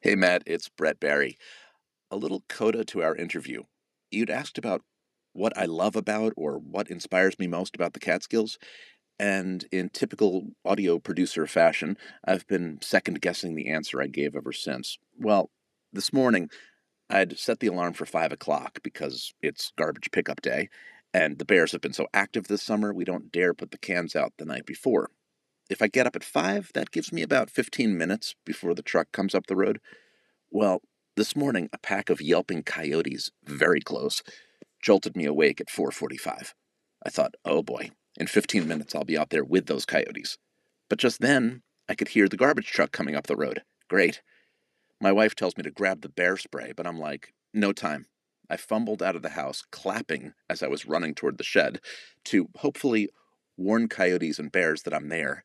Hey, Matt, it's Brett Barry. A little coda to our interview. You'd asked about what I love about or what inspires me most about the Catskills, and in typical audio producer fashion, I've been second guessing the answer I gave ever since. Well, this morning, I'd set the alarm for 5 o'clock because it's garbage pickup day, and the Bears have been so active this summer we don't dare put the cans out the night before. If I get up at 5, that gives me about 15 minutes before the truck comes up the road. Well, this morning a pack of yelping coyotes, very close, jolted me awake at 4:45. I thought, "Oh boy, in 15 minutes I'll be out there with those coyotes." But just then, I could hear the garbage truck coming up the road. Great. My wife tells me to grab the bear spray, but I'm like, "No time." I fumbled out of the house, clapping as I was running toward the shed to hopefully warn coyotes and bears that I'm there,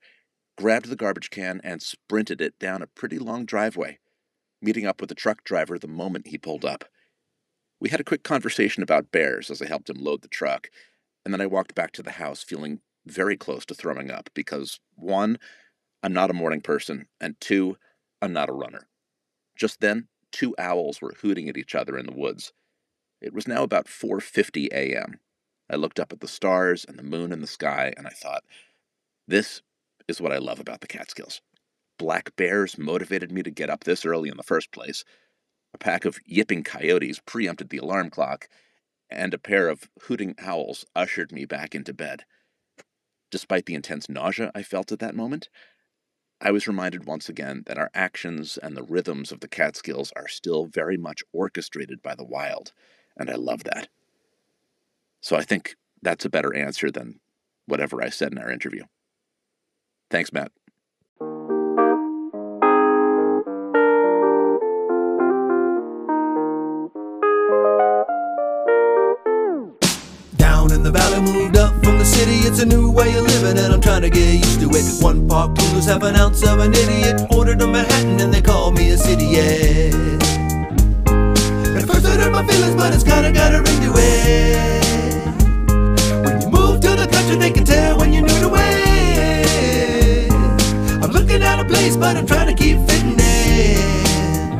grabbed the garbage can, and sprinted it down a pretty long driveway, meeting up with the truck driver the moment he pulled up. We had a quick conversation about bears as I helped him load the truck, and then I walked back to the house feeling very close to throwing up because, one, I'm not a morning person, and two, I'm not a runner. Just then, two owls were hooting at each other in the woods. It was now about 4:50 a.m. I looked up at the stars and the moon in the sky, and I thought, this is what I love about the Catskills. Black bears motivated me to get up this early in the first place. A pack of yipping coyotes preempted the alarm clock, and a pair of hooting owls ushered me back into bed. Despite the intense nausea I felt at that moment, I was reminded once again that our actions and the rhythms of the Catskills are still very much orchestrated by the wild, and I love that. So I think that's a better answer than whatever I said in our interview. Thanks, Matt. Down in the valley, moved up from the city. It's a new way of living, and I'm trying to get used to it. One park coolers have an ounce of an idiot. Ordered a Manhattan, and they call me a city, yeah. At first, I hurt my feelings, but it's kinda got a ring to it. You they can tell when you're new to it. I'm looking out of place, but I'm trying to keep fitting in.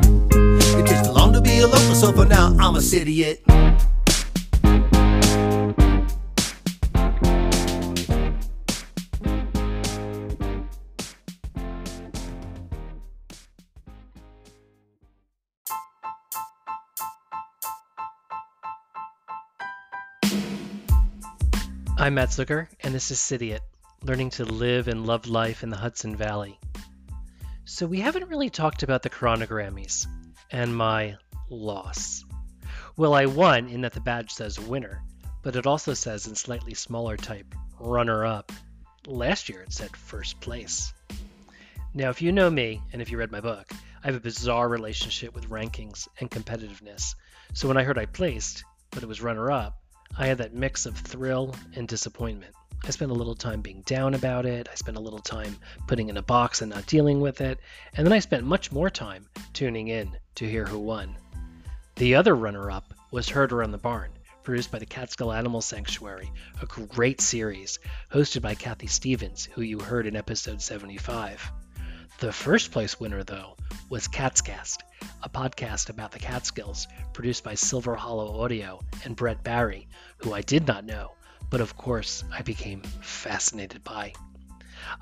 It takes too long to be a local, so for now, I'm a city, it. I'm Matt Zucker, and this is City It, learning to live and love life in the Hudson Valley. So, we haven't really talked about the Chronogrammies and my loss. Well, I won in that the badge says winner, but it also says in slightly smaller type runner up. Last year it said first place. Now, if you know me, and if you read my book, I have a bizarre relationship with rankings and competitiveness. So when I heard I placed, but it was runner up, I had that mix of thrill and disappointment. I spent a little time being down about it. I spent a little time putting in a box and not dealing with it. And then I spent much more time tuning in to hear who won. The other runner up was Heard Around the Barn, produced by the Catskill Animal Sanctuary, a great series hosted by Kathy Stevens, who you heard in episode 75. The first place winner, though, was Kaatscast, a podcast about the Catskills produced by Silver Hollow Audio and Brett Barry, who I did not know, but of course I became fascinated by.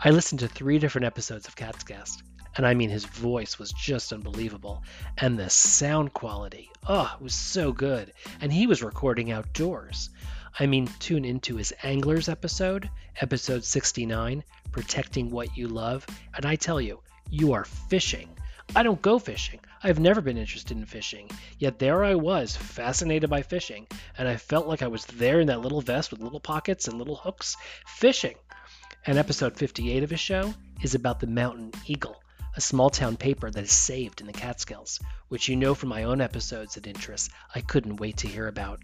I listened to three different episodes of Kaatscast, and I mean his voice was just unbelievable, and the sound quality, oh, it was so good, and he was recording outdoors. I mean, tune into his Anglers episode, episode 69, Protecting What You Love, and I tell you, you are fishing. I don't go fishing. I've never been interested in fishing. Yet there I was, fascinated by fishing, and I felt like I was there in that little vest with little pockets and little hooks, fishing. And episode 58 of his show is about the Mountain Eagle, a small town paper that is saved in the Catskills, which you know from my own episodes and interests I couldn't wait to hear about.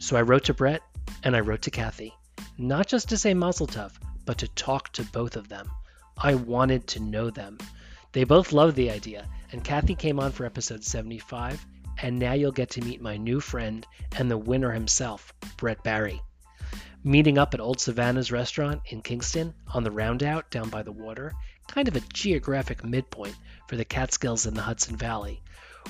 So I wrote to Brett and I wrote to Kathy, not just to say Mazel Tov, but to talk to both of them. I wanted to know them. They both loved the idea, and Kathy came on for episode 75, and now you'll get to meet my new friend and the winner himself, Brett Barry. Meeting up at Old Savannah's restaurant in Kingston on the Rondout down by the water, kind of a geographic midpoint for the Catskills and the Hudson Valley.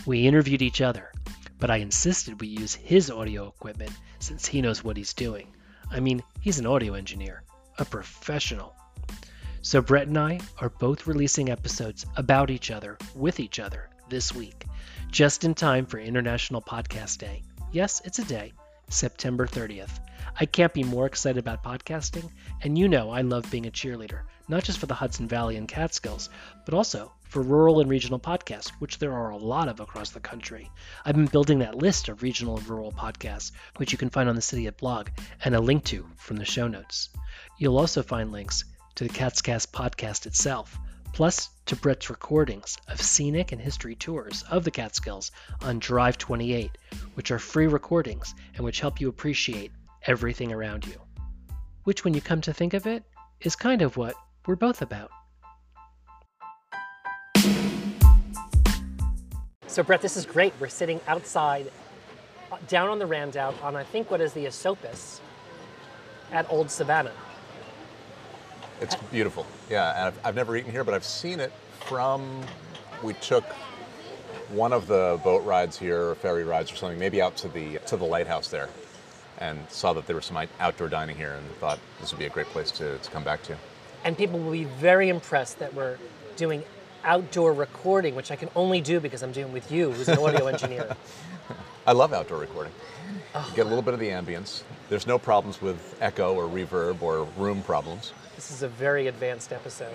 We interviewed each other, but I insisted we use his audio equipment since he knows what he's doing. I mean, he's an audio engineer, a professional. So, Brett and I are both releasing episodes about each other, with each other, this week, just in time for International Podcast Day. Yes, it's a day, September 30th. I can't be more excited about podcasting, and you know I love being a cheerleader, not just for the Hudson Valley and Catskills, but also for rural and regional podcasts, which there are a lot of across the country. I've been building that list of regional and rural podcasts, which you can find on the City It blog, and a link to from the show notes. You'll also find links to the Kaatscast podcast itself, plus to Brett's recordings of scenic and history tours of the Catskills on Drive 28, which are free recordings and which help you appreciate everything around you. Which, when you come to think of it, is kind of what we're both about. So, Brett, this is great. We're sitting outside, uh, down on the Rondout, on I think what is the Esopus at Old Savannah. It's beautiful. Yeah, and I've, I've never eaten here, but I've seen it from. We took one of the boat rides here, or ferry rides or something, maybe out to the to the lighthouse there, and saw that there was some outdoor dining here, and thought this would be a great place to, to come back to. And people will be very impressed that we're doing outdoor recording, which I can only do because I'm doing with you, who's an audio engineer. I love outdoor recording. You get a little bit of the ambience. There's no problems with echo or reverb or room problems. This is a very advanced episode.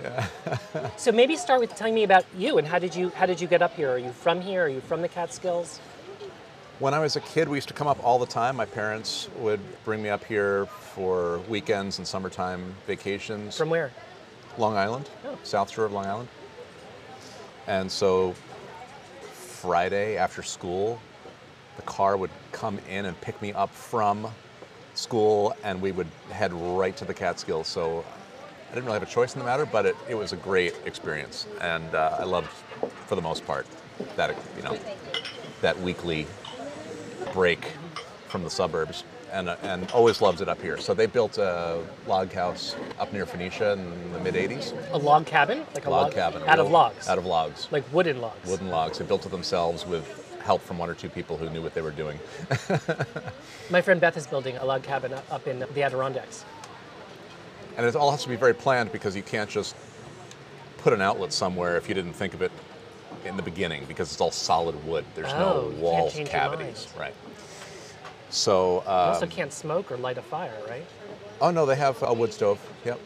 so maybe start with telling me about you and how did you how did you get up here? Are you from here? Are you from the Catskills? When I was a kid, we used to come up all the time. My parents would bring me up here for weekends and summertime vacations. From where? Long Island, Oh. South Shore of Long Island. And so Friday after school, the car would come in and pick me up from school, and we would head right to the Catskills. So I didn't really have a choice in the matter, but it, it was a great experience, and uh, I loved, for the most part, that you know that weekly break from the suburbs, and uh, and always loved it up here. So they built a log house up near Phoenicia in the mid '80s. A log cabin? Like a Log cabin, Out of logs. Out of logs, like wooden logs. wooden logs. They built it themselves with help from one or two people who knew what they were doing. My friend Beth is building a log cabin up in the Adirondacks. And it all has to be very planned because you can't just put an outlet somewhere if you didn't think of it in the beginning because it's all solid wood. There's Oh, no can't wall cavities, right? So, You also um, can't smoke or light a fire, right? oh no, they have a wood stove. Yep.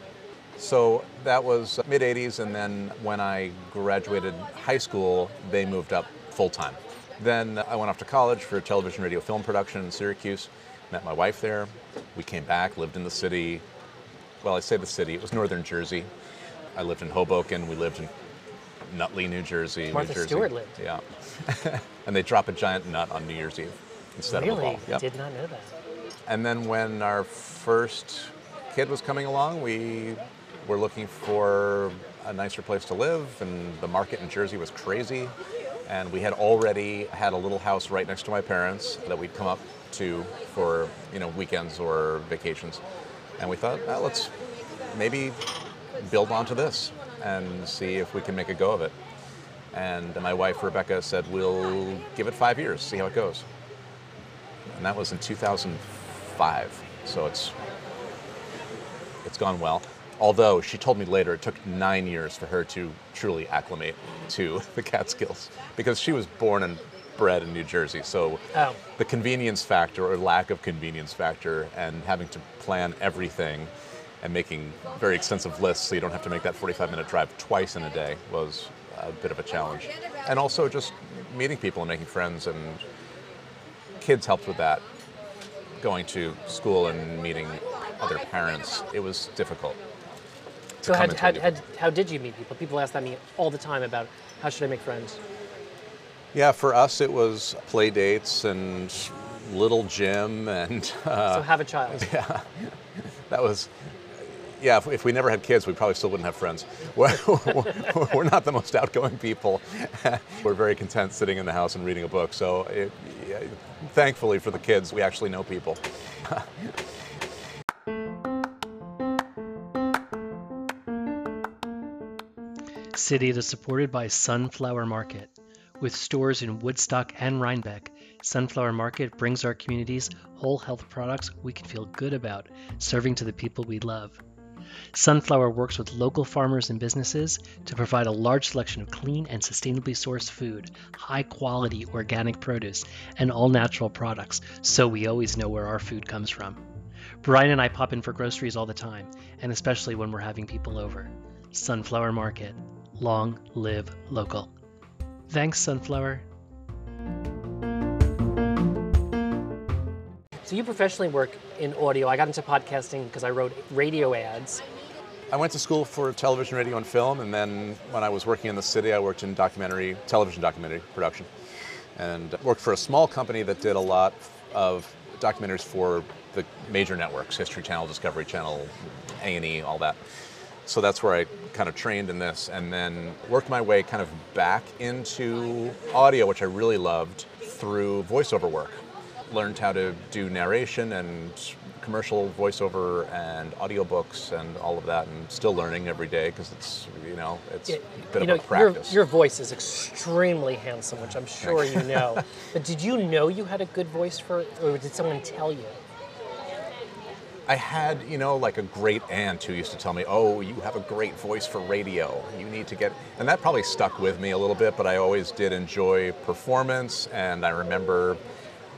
So that was mid 80s, and then when I graduated high school, they moved up full time. Then I went off to college for television, radio, film production in Syracuse. Met my wife there. We came back, lived in the city. Well, I say the city, it was northern Jersey. I lived in Hoboken. We lived in Nutley, New Jersey. New Martha Jersey. Stewart lived. Yeah. and they drop a giant nut on New Year's Eve instead of a ball. Yep. Did not know that. And then when our first kid was coming along, we were looking for a nicer place to live, and the market in Jersey was crazy. And we had already had a little house right next to my parents that we'd come up to for you know weekends or vacations. And we thought, well, let's maybe build onto this and see if we can make a go of it. And my wife Rebecca said, we'll give it five years, see how it goes and that was in 2005. So it's it's gone well. Although she told me later it took nine years for her to truly acclimate to the Catskills because she was born and bred in New Jersey. So Oh. the convenience factor or lack of convenience factor and having to plan everything and making very extensive lists so you don't have to make that 45 minute drive twice in a day was a bit of a challenge. And also just meeting people and making friends and kids helped with that. Going to school and meeting other parents, it was difficult. So how, how, how, how did you meet people? People ask that me all the time about how should I make friends? Yeah, for us it was play dates and little gym, and uh, so have a child. Yeah, that was. Yeah, if, if we never had kids, we probably still wouldn't have friends. We're, we're not the most outgoing people. We're very content sitting in the house and reading a book. So, it, yeah, thankfully for the kids, we actually know people. City is supported by Sunflower Market. With stores in Woodstock and Rhinebeck, Sunflower Market brings our communities whole health products we can feel good about, serving to the people we love. Sunflower works with local farmers and businesses to provide a large selection of clean and sustainably sourced food, high quality organic produce, and all natural products, so we always know where our food comes from. Brian and I pop in for groceries all the time, and especially when we're having people over. Sunflower Market. Long live local. Thanks, Sunflower. So you professionally work in audio. I got into podcasting because I wrote radio ads. I went to school for television, radio, and film, and then when I was working in the city, I worked in documentary, television documentary production, and worked for a small company that did a lot of documentaries for the major networks, History Channel, Discovery Channel, A&E, all that. So that's where I kind of trained in this, and then worked my way kind of back into audio, which I really loved, through voiceover work. Learned how to do narration and commercial voiceover and audiobooks and all of that, and still learning every day because it's you know it's a bit you know, of a practice. Your, your voice is extremely handsome, which I'm sure you know. but did you know you had a good voice for or did someone tell you? I had, you know, like a great aunt who used to tell me, "Oh, you have a great voice for radio. You need to get," and that probably stuck with me a little bit. But I always did enjoy performance, and I remember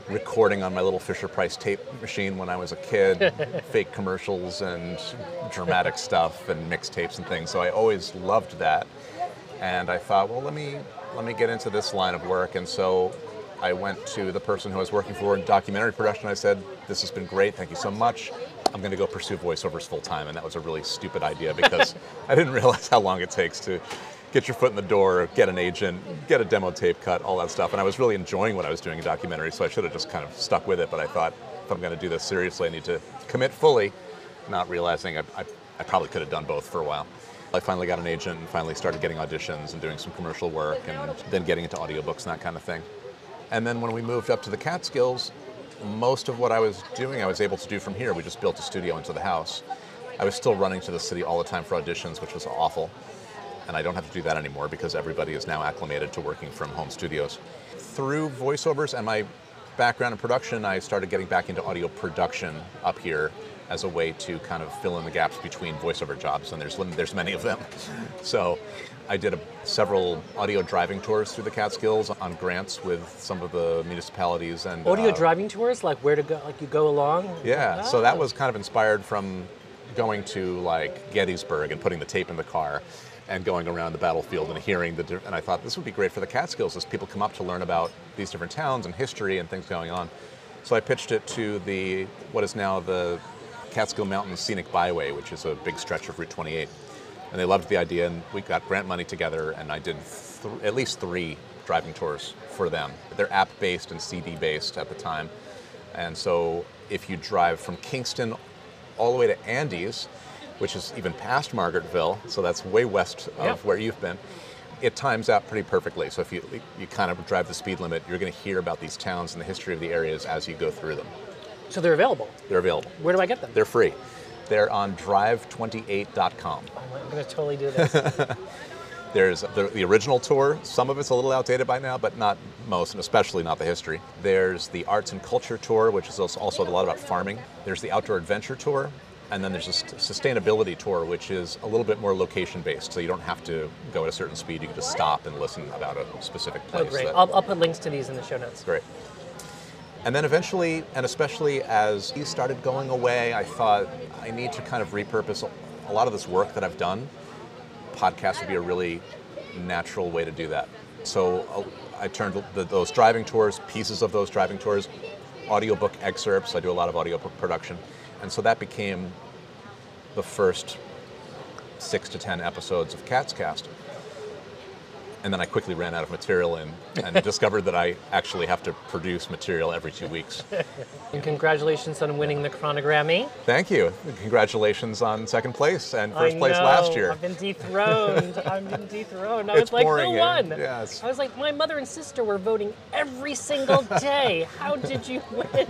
recording on my little Fisher Price tape machine when I was a kid, fake commercials and dramatic stuff and mixtapes and things. So I always loved that, and I thought, well, let me let me get into this line of work, and so. I went to the person who I was working for in documentary production. I said, This has been great. Thank you so much. I'm going to go pursue voiceovers full time. And that was a really stupid idea because I didn't realize how long it takes to get your foot in the door, get an agent, get a demo tape cut, all that stuff. And I was really enjoying what I was doing in documentary, so I should have just kind of stuck with it. But I thought, if I'm going to do this seriously, I need to commit fully, not realizing I, I, I probably could have done both for a while. I finally got an agent and finally started getting auditions and doing some commercial work and then getting into audiobooks and that kind of thing. And then when we moved up to the Catskills, most of what I was doing, I was able to do from here. We just built a studio into the house. I was still running to the city all the time for auditions, which was awful. And I don't have to do that anymore because everybody is now acclimated to working from home studios. Through voiceovers and my background in production, I started getting back into audio production up here as a way to kind of fill in the gaps between voiceover jobs, and there's there's many of them. So I did a, several audio driving tours through the Catskills on grants with some of the municipalities and Audio uh, driving tours, like where to go, like you go along. yeah, so that Oh. was kind of inspired from going to like Gettysburg and putting the tape in the car and going around the battlefield and hearing the and I thought this would be great for the Catskills as people come up to learn about these different towns and history and things going on. So I pitched it to the what is now the Catskill Mountain Scenic Byway, which is a big stretch of Route 28. And they loved the idea, and we got grant money together, and I did th- at least three driving tours for them. They're app based and CD based at the time. And so if you drive from Kingston all the way to Andes, which is even past Margaretville, so that's way west of Yeah. where you've been, it times out pretty perfectly. So if you, you kind of drive the speed limit, you're going to hear about these towns and the history of the areas as you go through them. So they're available. They're available. Where do I get them? They're free. They're on drive28.com. I'm going to totally do this. There's the, the original tour. Some of it's a little outdated by now, but not most, and especially not the history. There's the arts and culture tour, which is also a lot about farming. There's the outdoor adventure tour, and then there's a sustainability tour, which is a little bit more location based. So you don't have to go at a certain speed. You can just stop and listen about a specific oh, place. great. that- I'll, I'll put links to these in the show notes. Great. And then eventually, and especially as he started going away, I thought I need to kind of repurpose a lot of this work that I've done. Podcast would be a really natural way to do that. So uh, I turned the, those driving tours, pieces of those driving tours, audiobook excerpts. I do a lot of audiobook production. And so that became the first six to ten episodes of Kaatscast. And then I quickly ran out of material and, and discovered that I actually have to produce material every two weeks. And congratulations on winning the chronogrammy. Thank you. Congratulations on second place and I first place know, last year. I've been dethroned. I've been dethroned. I It's was like, boring who won? Yes. I was like, my mother and sister were voting every single day. How did you win?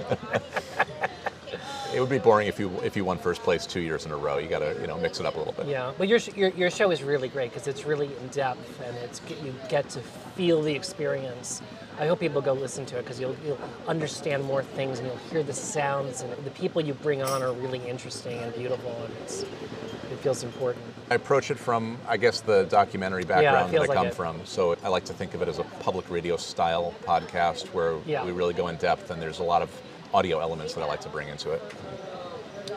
It would be boring if you if you won first place two years in a row. You got to you know mix it up a little bit. Yeah, but your, your, your show is really great because it's really in depth and it's you get to feel the experience. I hope people go listen to it because you'll you'll understand more things and you'll hear the sounds and the people you bring on are really interesting and beautiful and it's it feels important. I approach it from, I guess, the documentary background that I like come it. from. So I like to think of it as a public radio style podcast where Yeah. we really go in depth and there's a lot of audio elements that I like to bring into it.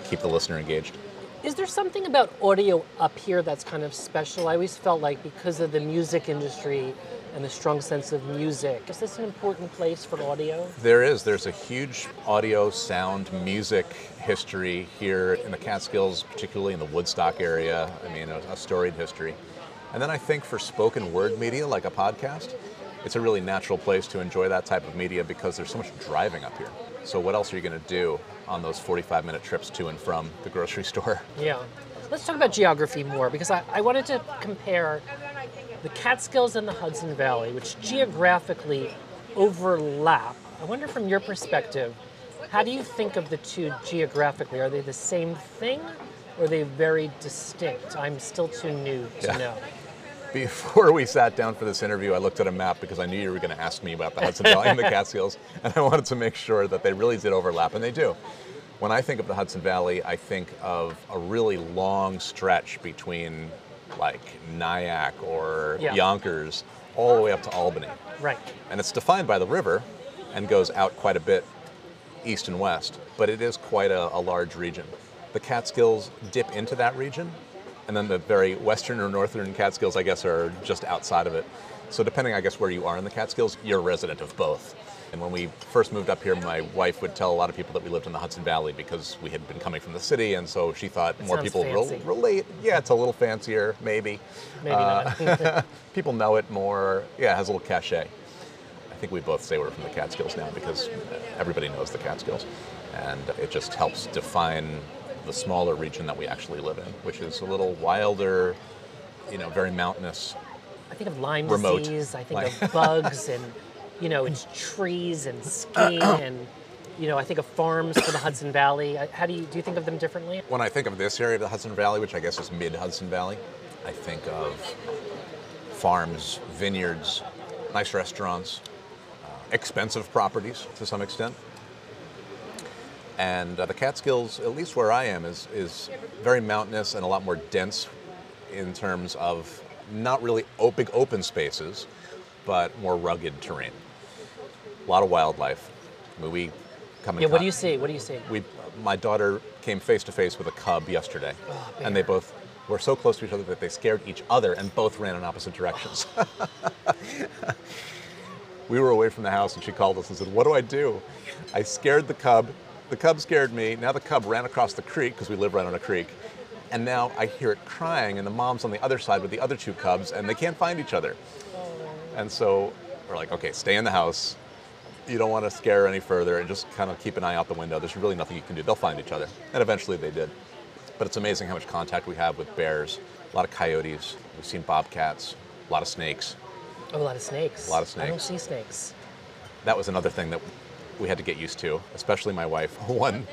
Keep the listener engaged. Is there something about audio up here that's kind of special? I always felt like because of the music industry and the strong sense of music, is this an important place for audio? There is. There's a huge audio, sound, music history here in the Catskills, particularly in the Woodstock area. I mean, a, a storied history. And then I think for spoken word media like a podcast, it's a really natural place to enjoy that type of media because there's so much driving up here. So, what else are you going to do on those 45 minute trips to and from the grocery store? Yeah. Let's talk about geography more because I, I wanted to compare the Catskills and the Hudson Valley, which geographically overlap. I wonder from your perspective, how do you think of the two geographically? Are they the same thing or are they very distinct? I'm still too new to Yeah. know. Before we sat down for this interview, I looked at a map because I knew you were going to ask me about the Hudson Valley and the Catskills, and I wanted to make sure that they really did overlap, and they do. When I think of the Hudson Valley, I think of a really long stretch between like Nyack or Yeah. Yonkers all the way up to Albany. Right. And it's defined by the river and goes out quite a bit east and west, but it is quite a, a large region. The Catskills dip into that region, and then the very western or northern Catskills, I guess, are just outside of it. So, depending, I guess, where you are in the Catskills, you're a resident of both. And when we first moved up here, my wife would tell a lot of people that we lived in the Hudson Valley because we had been coming from the city, and so she thought more people fancy. relate. Yeah, it's a little fancier, maybe. Maybe Uh, not. people know it more. Yeah, it has a little cachet. I think we both say we're from the Catskills now because everybody knows the Catskills. And it just helps define the smaller region that we actually live in, which is a little wilder, you know, very mountainous. I think of Lyme Remote. disease. I think of bugs and, you know, it's trees and skiing and, you know, I think of farms for the Hudson Valley. How do you do you think of them differently? When I think of this area of the Hudson Valley, which I guess is mid Hudson Valley, I think of farms, vineyards, nice restaurants, uh, expensive properties to some extent. And uh, the Catskills, at least where I am, is, is very mountainous and a lot more dense in terms of not really big open spaces, but more rugged terrain. A lot of wildlife. I mean, we come Yeah, what do you see? What do you see? we, my daughter came face to face with a cub yesterday, and they both were so close to each other that they scared each other and both ran in opposite directions. we were away from the house, and she called us and said, "What do I do?" I scared the cub. The cub scared me. Now the cub ran across the creek because we live right on a creek, and now I hear it crying, and the mom's on the other side with the other two cubs, and they can't find each other. Oh. And so we're like, "Okay, stay in the house." you don't want to scare her any further and just kind of keep an eye out the window. There's really nothing you can do. They'll find each other. And eventually they did. But it's amazing how much contact we have with bears. A lot of coyotes. We've seen bobcats. A lot of snakes. Oh, a lot of snakes. A lot of snakes. I don't see snakes. That was another thing that we had to get used to, especially my wife. One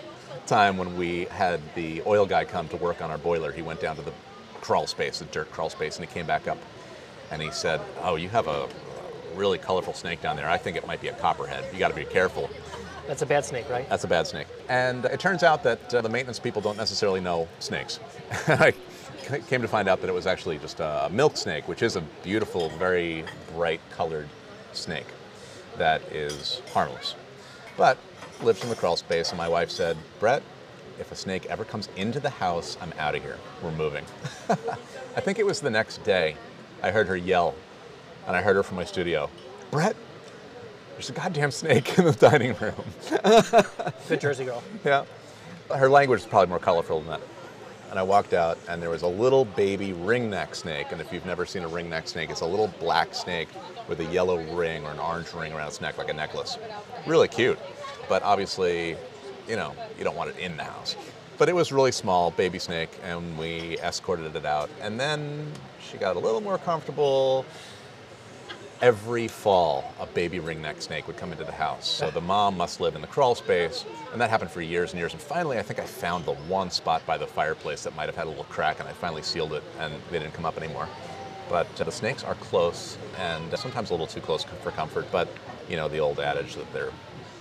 time when we had the oil guy come to work on our boiler, he went down to the crawl space, the dirt crawl space, and he came back up and he said, Oh, you have a really colorful snake down there. I think it might be a copperhead. You got to be careful. That's a bad snake, right? That's a bad snake. And it turns out that uh, the maintenance people don't necessarily know snakes. I came to find out that it was actually just a milk snake, which is a beautiful, very bright colored snake that is harmless. But lives in the crawl space, and my wife said, Brett, if a snake ever comes into the house, I'm out of here. We're moving. I think it was the next day I heard her yell, and I heard her from my studio, Brett, there's a goddamn snake in the dining room. Good Jersey girl. Yeah. Her language is probably more colorful than that. And I walked out, and there was a little baby ringneck snake. And if you've never seen a ringneck snake, it's a little black snake with a yellow ring or an orange ring around its neck, like a necklace. Really cute. But obviously, you know, you don't want it in the house. But it was really small, baby snake, and we escorted it out. And then she got a little more comfortable. every fall, a baby ringneck snake would come into the house. So the mom must live in the crawl space, and that happened for years and years. And finally, I think I found the one spot by the fireplace that might have had a little crack, and I finally sealed it, and they didn't come up anymore. But uh, the snakes are close, and sometimes a little too close for comfort. But you know the old adage that they're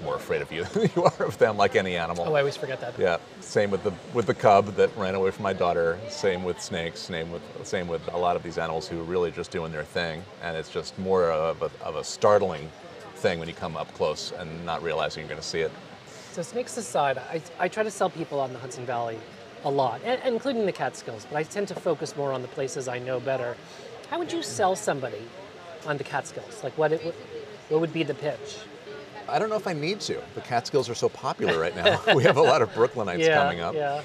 more afraid of you than you are of them, like any animal. Oh, I always forget that. Yeah, same with the with the cub that ran away from my daughter. Same with snakes. Same with same with a lot of these animals who are really just doing their thing, and it's just more of a, of a startling thing when you come up close and not realizing you're going to see it. So snakes aside, I, I try to sell people on the Hudson Valley a lot, and, including the Catskills, but I tend to focus more on the places I know better. How would you sell somebody on the Catskills? Like what it would, what would be the pitch? I don't know if I need to. The Catskills are so popular right now. we have a lot of Brooklynites yeah, coming up. yeah.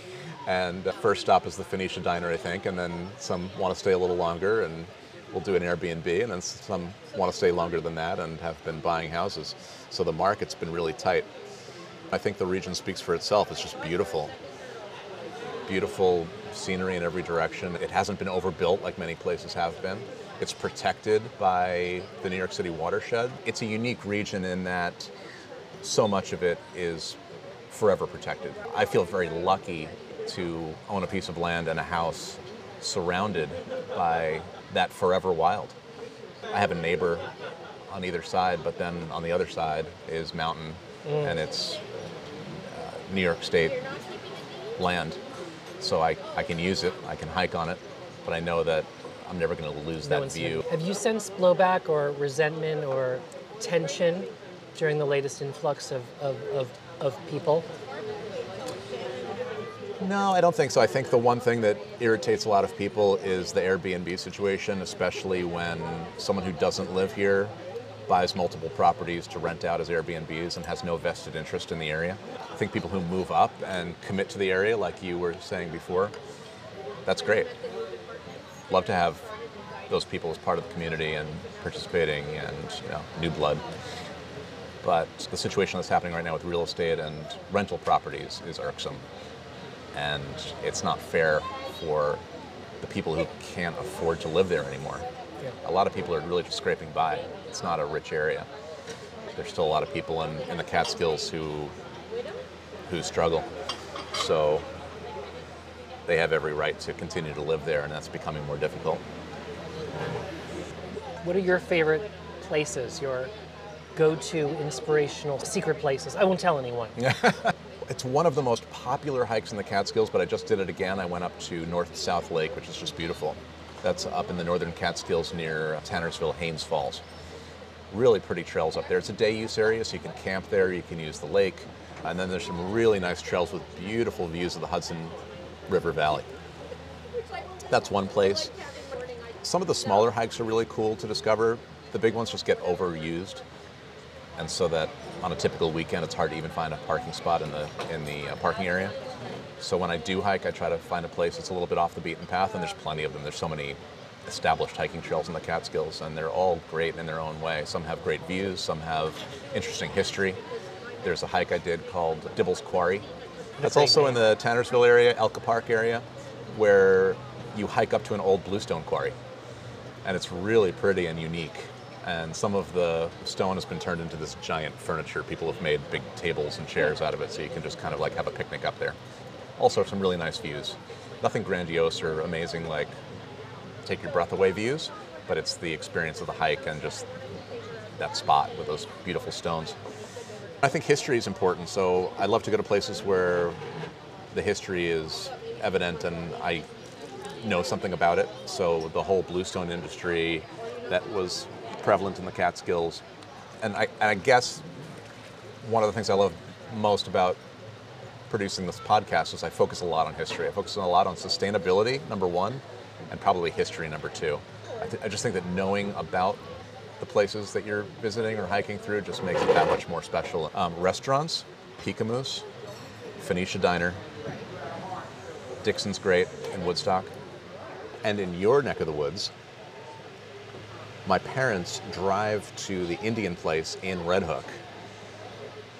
And first stop is the Phoenicia Diner, I think, and then some want to stay a little longer, and we'll do an Airbnb, and then some want to stay longer than that and have been buying houses. So the market's been really tight. I think the region speaks for itself. It's just beautiful. Beautiful scenery in every direction. It hasn't been overbuilt like many places have been. It's protected by the New York City watershed. It's a unique region in that so much of it is forever protected. I feel very lucky to own a piece of land and a house surrounded by that forever wild. I have a neighbor on either side, but then on the other side is mountain, and it's uh, New York State land. So I, I can use it, I can hike on it, but I know that I'm never going to lose No that view. Have you sensed blowback or resentment or tension during the latest influx of, of, of, of people? No, I don't think so. I think the one thing that irritates a lot of people is the Airbnb situation, especially when someone who doesn't live here buys multiple properties to rent out as Airbnbs and has no vested interest in the area. I think people who move up and commit to the area, like you were saying before, that's great. Love to have those people as part of the community and participating and you know, new blood. But the situation that's happening right now with real estate and rental properties is irksome and it's not fair for the people who can't afford to live there anymore. Yeah. A lot of people are really just scraping by. It's not a rich area. There's still a lot of people in, in the Catskills who who struggle. So they have every right to continue to live there, and that's becoming more difficult. What are your favorite places, your go to inspirational secret places? I won't tell anyone. It's one of the most popular hikes in the Catskills, but I just did it again. I went up to North South Lake, which is just beautiful. That's up in the northern Catskills near Tannersville, Haines Falls. Really pretty trails up there. It's a day use area, so you can camp there, you can use the lake, and then there's some really nice trails with beautiful views of the Hudson River Valley. That's one place. Some of the smaller hikes are really cool to discover. The big ones just get overused and so that on a typical weekend it's hard to even find a parking spot in the in the uh, parking area. So when I do hike, I try to find a place that's a little bit off the beaten path, and there's plenty of them. There's so many established hiking trails in the Catskills, and they're all great in their own way. Some have great views, some have interesting history. There's a hike I did called Dibble's Quarry. That's also in the Tannersville area, Elka Park area, where you hike up to an old bluestone quarry, and it's really pretty and unique. And some of the stone has been turned into this giant furniture. People have made big tables and chairs out of it, so you can just kind of like have a picnic up there. Also, some really nice views. Nothing grandiose or amazing like take your breath away views, but it's the experience of the hike and just that spot with those beautiful stones. I think history is important, so I love to go to places where the history is evident and I know something about it. So the whole bluestone industry that was prevalent in the Catskills, and I, and I guess one of the things I love most about producing this podcast is I focus a lot on history. I focus a lot on sustainability, number one, and probably history, number two. I, th- I just think that knowing about the places that you're visiting or hiking through just makes it that much more special. Um, restaurants, Peekamoose, Phoenicia Diner, Dixon's Great in Woodstock, and in your neck of the woods, my parents drive to the Indian place in Red Hook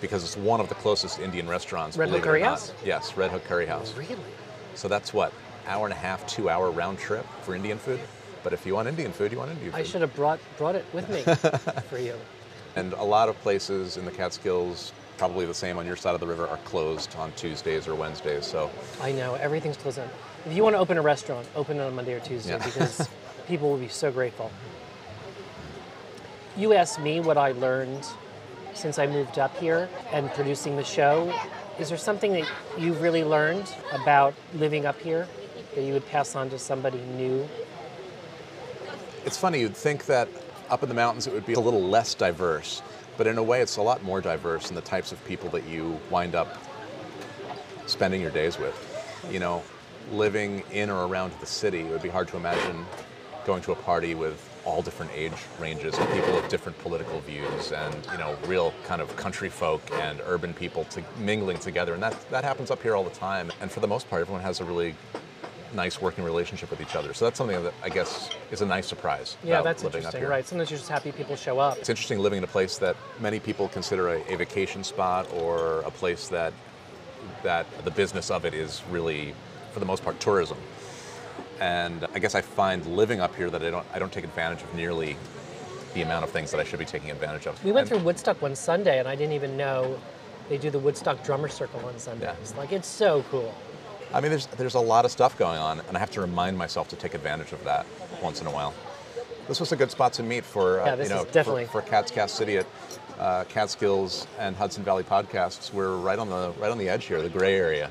because it's one of the closest Indian restaurants. Red Hook believe it or Curry. House? Yes, Red Hook Curry House. Really? So that's what hour and a half, two hour round trip for Indian food. But if you want Indian food, you want Indian food. I should have brought brought it with me for you. And a lot of places in the Catskills, probably the same on your side of the river, are closed on Tuesdays or Wednesdays. So I know everything's closed down. If you want to open a restaurant, open it on Monday or Tuesday Yeah. because people will be so grateful. You asked me what I learned since I moved up here and producing the show. Is there something that you've really learned about living up here that you would pass on to somebody new? it's funny, you'd think that up in the mountains it would be a little less diverse, but in a way it's a lot more diverse in the types of people that you wind up spending your days with. You know, living in or around the city, it would be hard to imagine going to a party with all different age ranges and people of different political views and you know real kind of country folk and urban people to mingling together and that that happens up here all the time and for the most part everyone has a really nice working relationship with each other so that's something that i guess is a nice surprise Yeah, that's living up interesting. here. Right. Sometimes you're just happy people show up. it's interesting living in a place that many people consider a, a vacation spot or a place that that the business of it is really, for the most part, tourism. And I guess I find living up here that I don't I don't take advantage of nearly the amount of things that I should be taking advantage of. We went And- through Woodstock one Sunday, and I didn't even know they do the Woodstock Drummer Circle on Sundays. Like it's so cool. I mean, there's there's a lot of stuff going on, and I have to remind myself to take advantage of that once in a while. This was a good spot to meet for uh, Yeah, you know definitely- for, for City It uh, Catskills and Hudson Valley podcasts. We're right on the right on the edge here, the gray area,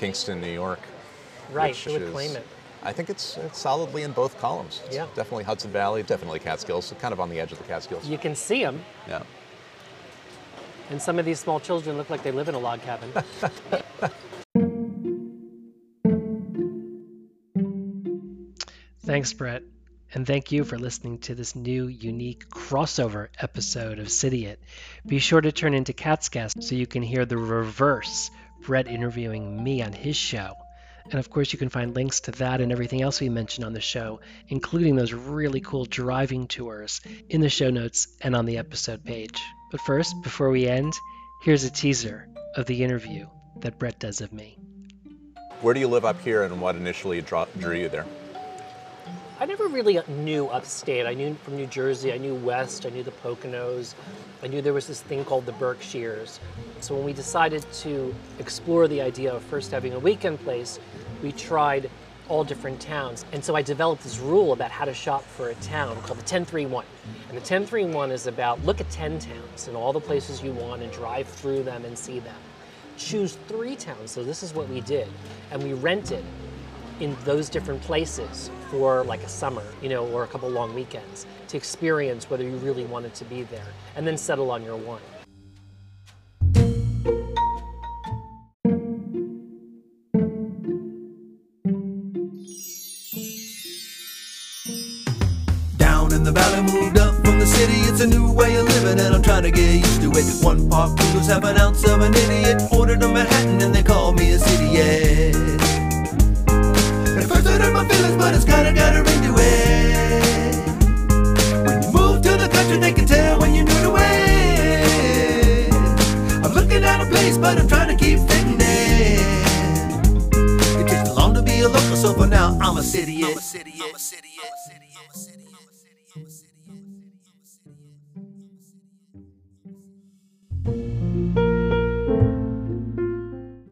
Kingston, New York. Right, which would is- claim it? I think it's, it's solidly in both columns. It's Yeah. definitely Hudson Valley, definitely Catskills, so kind of on the edge of the Catskills. You can see them, Yeah. and some of these small children look like they live in a log cabin. Thanks, Brett. And thank you for listening to this new, unique crossover episode of City It. Be sure to turn into Kaatscast so you can hear the reverse Brett interviewing me on his show. And of course, you can find links to that and everything else we mentioned on the show, including those really cool driving tours, in the show notes and on the episode page. But first, before we end, here's a teaser of the interview that Brett does of me. Where do you live up here, and what initially drew you there? I never really knew upstate. I knew from New Jersey, I knew West, I knew the Poconos, I knew there was this thing called the Berkshires. So when we decided to explore the idea of first having a weekend place, we tried all different towns. And so I developed this rule about how to shop for a town called the 1031. And the 1031 is about look at 10 towns and all the places you want and drive through them and see them. Choose three towns. So this is what we did. And we rented in those different places for like a summer, you know, or a couple long weekends to experience whether you really wanted to be there and then settle on your one. Down in the valley, moved up from the city. It's a new way of living, and I'm trying to get used to it. One park noodles have an ounce of an idiot. I'm a city I'm a city I'm a city I'm a city